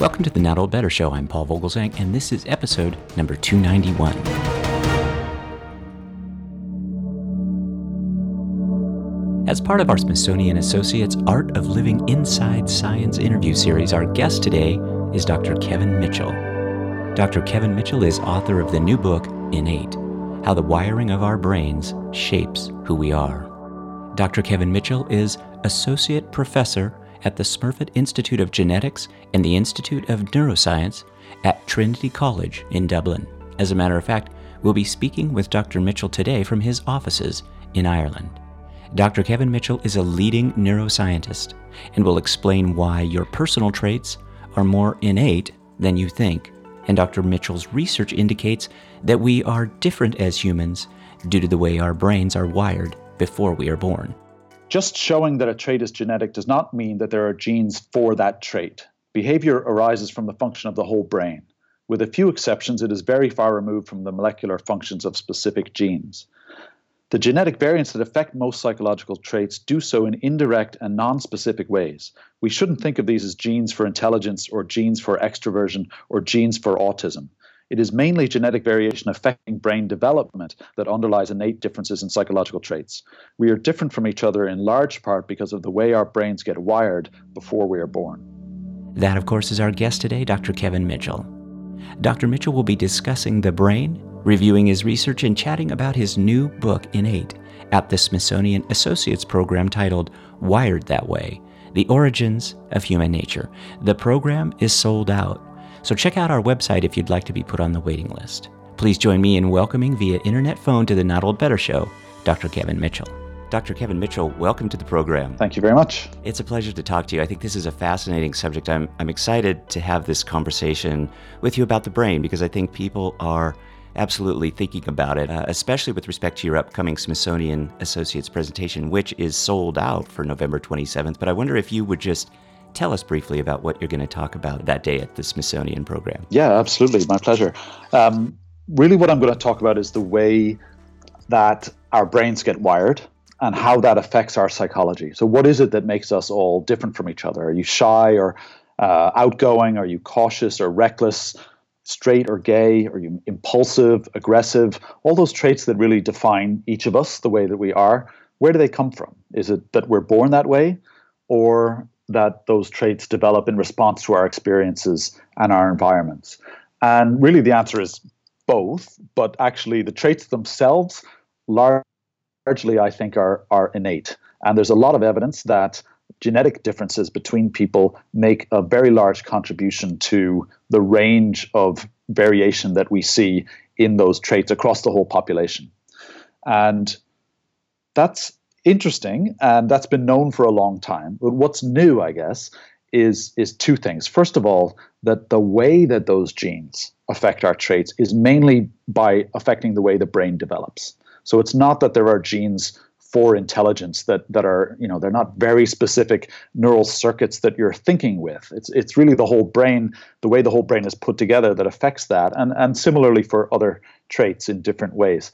Welcome to the Not Old Better Show. I'm Paul Vogelzang, and this is episode number 291. As part of our Smithsonian Associates Art of Living Inside Science interview series, our guest today is Dr. Kevin Mitchell. Dr. Kevin Mitchell is author of the new book, Innate How the Wiring of Our Brains Shapes Who We Are. Dr. Kevin Mitchell is Associate Professor at the Smurfit Institute of Genetics and the Institute of Neuroscience at Trinity College in Dublin. As a matter of fact, we'll be speaking with Dr. Mitchell today from his offices in Ireland. Dr. Kevin Mitchell is a leading neuroscientist and will explain why your personal traits are more innate than you think. And Dr. Mitchell's research indicates that we are different as humans due to the way our brains are wired before we are born. Just showing that a trait is genetic does not mean that there are genes for that trait. Behavior arises from the function of the whole brain. With a few exceptions, it is very far removed from the molecular functions of specific genes. The genetic variants that affect most psychological traits do so in indirect and non specific ways. We shouldn't think of these as genes for intelligence or genes for extroversion or genes for autism. It is mainly genetic variation affecting brain development that underlies innate differences in psychological traits. We are different from each other in large part because of the way our brains get wired before we are born. That, of course, is our guest today, Dr. Kevin Mitchell. Dr. Mitchell will be discussing the brain, reviewing his research, and chatting about his new book, Innate, at the Smithsonian Associates program titled Wired That Way The Origins of Human Nature. The program is sold out. So check out our website if you'd like to be put on the waiting list. Please join me in welcoming via internet phone to the Not Old Better Show, Dr. Kevin Mitchell. Dr. Kevin Mitchell, welcome to the program. Thank you very much. It's a pleasure to talk to you. I think this is a fascinating subject. I'm, I'm excited to have this conversation with you about the brain because I think people are absolutely thinking about it, uh, especially with respect to your upcoming Smithsonian Associates presentation, which is sold out for November 27th. But I wonder if you would just tell us briefly about what you're going to talk about that day at the Smithsonian program. Yeah, absolutely. My pleasure. Um, really, what I'm going to talk about is the way that our brains get wired and how that affects our psychology. So, what is it that makes us all different from each other? Are you shy or uh, outgoing? Are you cautious or reckless? Straight or gay? Are you impulsive, aggressive? All those traits that really define each of us the way that we are. Where do they come from? Is it that we're born that way? Or that those traits develop in response to our experiences and our environments? And really, the answer is both, but actually, the traits themselves largely, I think, are, are innate. And there's a lot of evidence that genetic differences between people make a very large contribution to the range of variation that we see in those traits across the whole population. And that's interesting, and that's been known for a long time. But what's new, I guess, is is two things. First of all, that the way that those genes affect our traits is mainly by affecting the way the brain develops. So it's not that there are genes for intelligence that that are you know they're not very specific neural circuits that you're thinking with it's it's really the whole brain the way the whole brain is put together that affects that and and similarly for other traits in different ways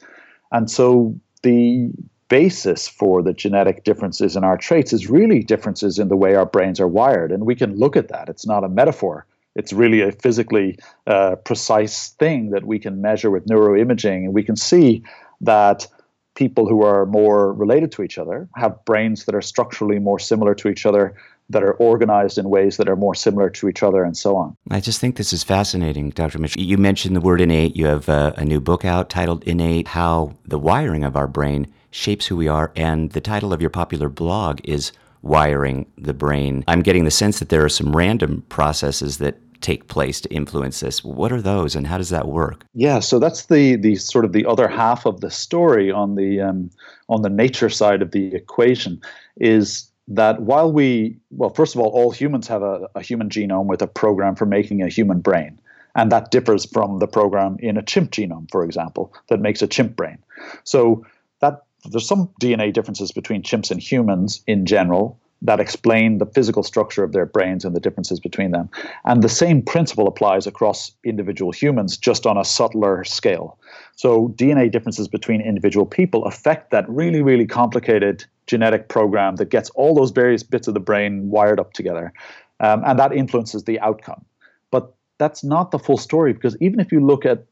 and so the basis for the genetic differences in our traits is really differences in the way our brains are wired. And we can look at that. It's not a metaphor, it's really a physically uh, precise thing that we can measure with neuroimaging. And we can see that people who are more related to each other have brains that are structurally more similar to each other that are organized in ways that are more similar to each other and so on. I just think this is fascinating, Dr. Mitchell. You mentioned the word innate. You have a, a new book out titled Innate How the Wiring of Our Brain shapes who we are. And the title of your popular blog is Wiring the Brain. I'm getting the sense that there are some random processes that take place to influence this. What are those, and how does that work? Yeah, so that's the the sort of the other half of the story on the um, on the nature side of the equation is that while we well, first of all, all humans have a, a human genome with a program for making a human brain. And that differs from the program in a chimp genome, for example, that makes a chimp brain. So that there's some DNA differences between chimps and humans in general that explain the physical structure of their brains and the differences between them. And the same principle applies across individual humans, just on a subtler scale. So, DNA differences between individual people affect that really, really complicated genetic program that gets all those various bits of the brain wired up together. Um, and that influences the outcome. But that's not the full story because even if you look at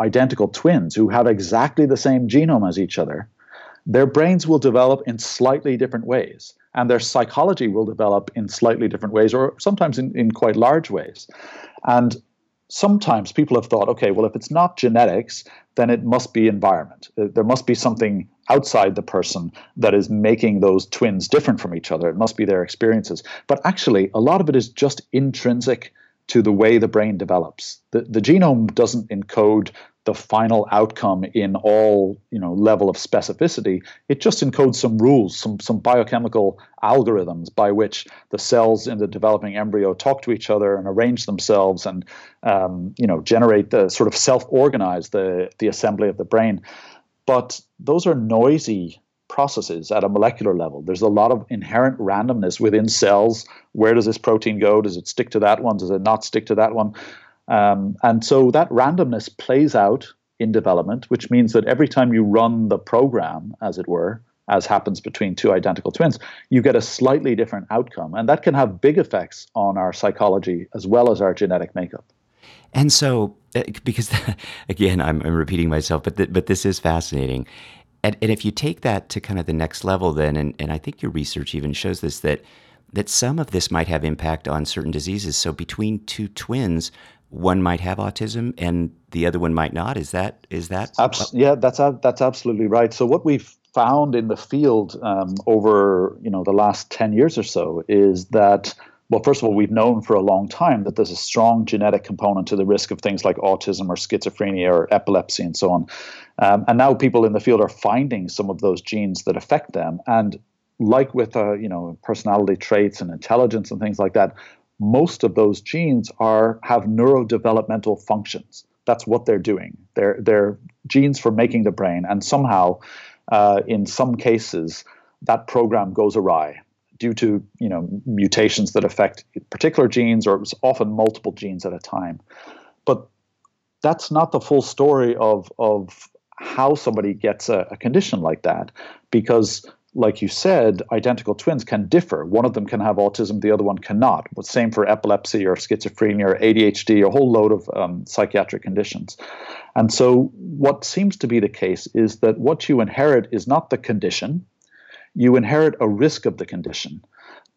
identical twins who have exactly the same genome as each other, their brains will develop in slightly different ways and their psychology will develop in slightly different ways or sometimes in, in quite large ways. And sometimes people have thought, okay, well, if it's not genetics, then it must be environment. Uh, there must be something outside the person that is making those twins different from each other. It must be their experiences. But actually, a lot of it is just intrinsic to the way the brain develops. The, the genome doesn't encode the final outcome in all you know level of specificity it just encodes some rules some some biochemical algorithms by which the cells in the developing embryo talk to each other and arrange themselves and um, you know generate the sort of self-organize the the assembly of the brain. But those are noisy processes at a molecular level. There's a lot of inherent randomness within cells. Where does this protein go? Does it stick to that one? Does it not stick to that one um, and so that randomness plays out in development, which means that every time you run the program, as it were, as happens between two identical twins, you get a slightly different outcome. And that can have big effects on our psychology as well as our genetic makeup. And so, uh, because again, I'm, I'm repeating myself, but th- but this is fascinating. And, and if you take that to kind of the next level, then, and, and I think your research even shows this, that that some of this might have impact on certain diseases. So between two twins, one might have autism and the other one might not. Is that is that? Abs- yeah, that's that's absolutely right. So what we've found in the field um, over you know the last ten years or so is that well, first of all, we've known for a long time that there's a strong genetic component to the risk of things like autism or schizophrenia or epilepsy and so on. Um, and now people in the field are finding some of those genes that affect them. And like with uh, you know personality traits and intelligence and things like that, most of those genes are have neurodevelopmental functions. That's what they're doing. They're they're genes for making the brain, and somehow, uh, in some cases, that program goes awry due to you know mutations that affect particular genes or it's often multiple genes at a time. But that's not the full story of of how somebody gets a, a condition like that, because like you said, identical twins can differ. One of them can have autism, the other one cannot. But same for epilepsy or schizophrenia or ADHD, a whole load of um, psychiatric conditions. And so, what seems to be the case is that what you inherit is not the condition, you inherit a risk of the condition.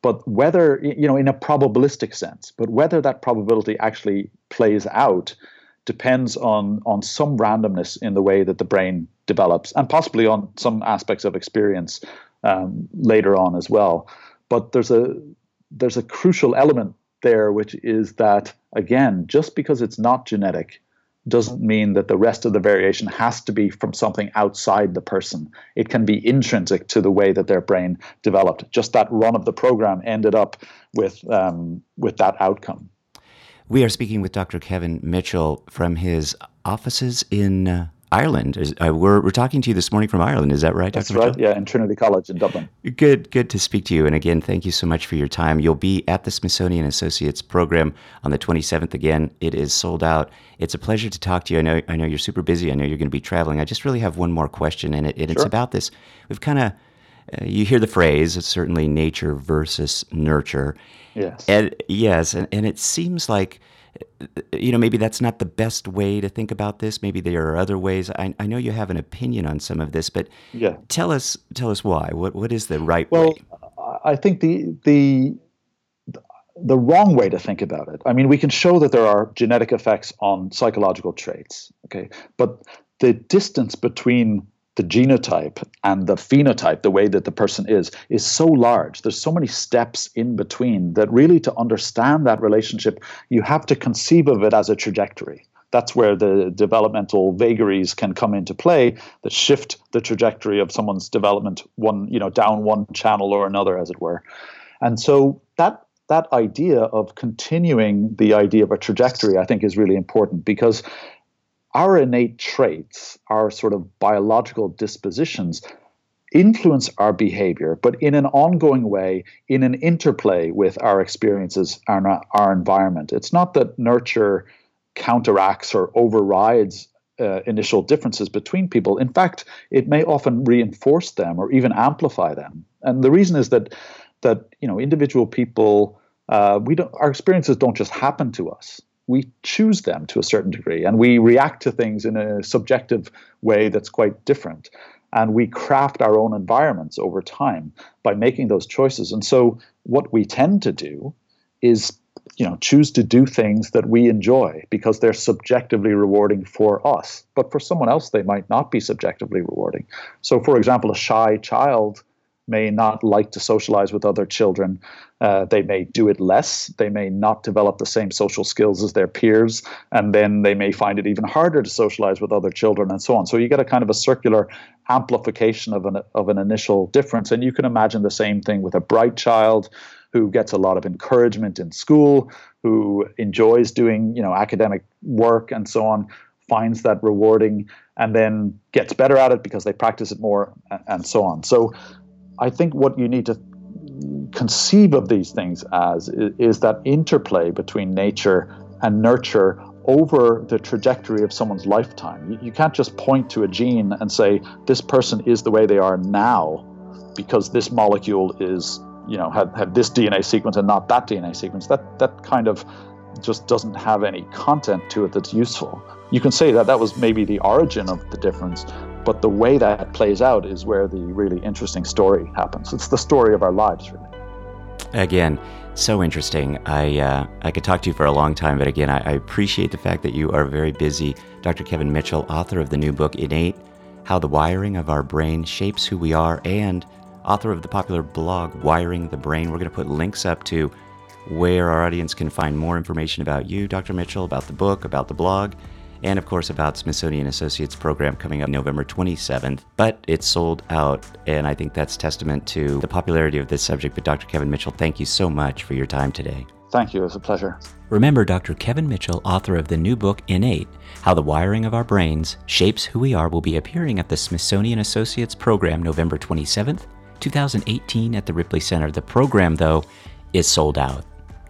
But whether, you know, in a probabilistic sense, but whether that probability actually plays out depends on, on some randomness in the way that the brain develops and possibly on some aspects of experience um, later on as well. But there's a there's a crucial element there, which is that again, just because it's not genetic doesn't mean that the rest of the variation has to be from something outside the person. It can be intrinsic to the way that their brain developed. Just that run of the program ended up with um, with that outcome. We are speaking with Dr. Kevin Mitchell from his offices in uh, Ireland. Is, uh, we're, we're talking to you this morning from Ireland. Is that right, Dr. That's Mitchell? right. Yeah, in Trinity College in Dublin. Good, good to speak to you. And again, thank you so much for your time. You'll be at the Smithsonian Associates program on the 27th. Again, it is sold out. It's a pleasure to talk to you. I know, I know you're super busy. I know you're going to be traveling. I just really have one more question, and, it, and it's about this. We've kind of uh, you hear the phrase, it's certainly nature versus nurture. Yes. And, yes, and, and it seems like you know, maybe that's not the best way to think about this. Maybe there are other ways. I, I know you have an opinion on some of this, but yeah. tell us tell us why. What what is the right well, way? I think the the the wrong way to think about it. I mean, we can show that there are genetic effects on psychological traits, okay, but the distance between the genotype and the phenotype, the way that the person is, is so large. There's so many steps in between that really to understand that relationship, you have to conceive of it as a trajectory. That's where the developmental vagaries can come into play that shift the trajectory of someone's development one, you know, down one channel or another, as it were. And so that that idea of continuing the idea of a trajectory, I think, is really important because our innate traits, our sort of biological dispositions, influence our behavior, but in an ongoing way, in an interplay with our experiences and our, our environment. It's not that nurture counteracts or overrides uh, initial differences between people. In fact, it may often reinforce them or even amplify them. And the reason is that that you know individual people uh, we don't our experiences don't just happen to us we choose them to a certain degree and we react to things in a subjective way that's quite different. And we craft our own environments over time by making those choices. And so what we tend to do is you know choose to do things that we enjoy because they're subjectively rewarding for us. But for someone else they might not be subjectively rewarding. So for example a shy child may not like to socialize with other children. Uh, they may do it less. They may not develop the same social skills as their peers. And then they may find it even harder to socialize with other children and so on. So you get a kind of a circular amplification of an, of an initial difference. And you can imagine the same thing with a bright child who gets a lot of encouragement in school, who enjoys doing you know academic work and so on, finds that rewarding, and then gets better at it because they practice it more and so on. So I think what you need to conceive of these things as is, is that interplay between nature and nurture over the trajectory of someone's lifetime. You, you, can't just point to a gene and say this person is the way they are now because this molecule is, you know, had, had this DNA sequence and not that DNA sequence. That that kind of just doesn't have any content to it that's useful. You can say that that was maybe the origin of the difference, but the way that plays out is where the really interesting story happens. It's the story of our lives, really. Again, so interesting. I uh, I could talk to you for a long time, but again, I, I appreciate the fact that you are very busy. Dr. Kevin Mitchell, author of the new book Innate: How the Wiring of Our Brain Shapes Who We Are, and author of the popular blog Wiring the Brain. We're going to put links up to where our audience can find more information about you, Dr. Mitchell, about the book, about the blog and of course about Smithsonian Associates program coming up November 27th. But it's sold out, and I think that's testament to the popularity of this subject. But Dr. Kevin Mitchell, thank you so much for your time today. Thank you. It was a pleasure. Remember, Dr. Kevin Mitchell, author of the new book Innate How the Wiring of Our Brains Shapes Who We Are, will be appearing at the Smithsonian Associates program November 27th, 2018, at the Ripley Center. The program, though, is sold out.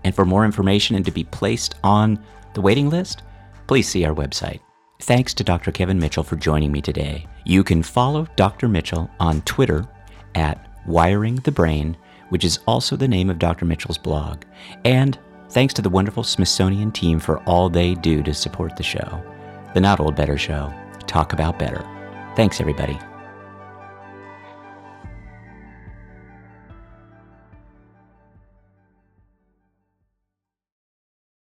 And for more information and to be placed on the waiting list, please see our website. Thanks to Dr. Kevin Mitchell for joining me today. You can follow Dr. Mitchell on Twitter at Wiring the Brain, which is also the name of Dr. Mitchell's blog. And thanks to the wonderful Smithsonian team for all they do to support the show. The Not Old Better Show. Talk about better. Thanks, everybody.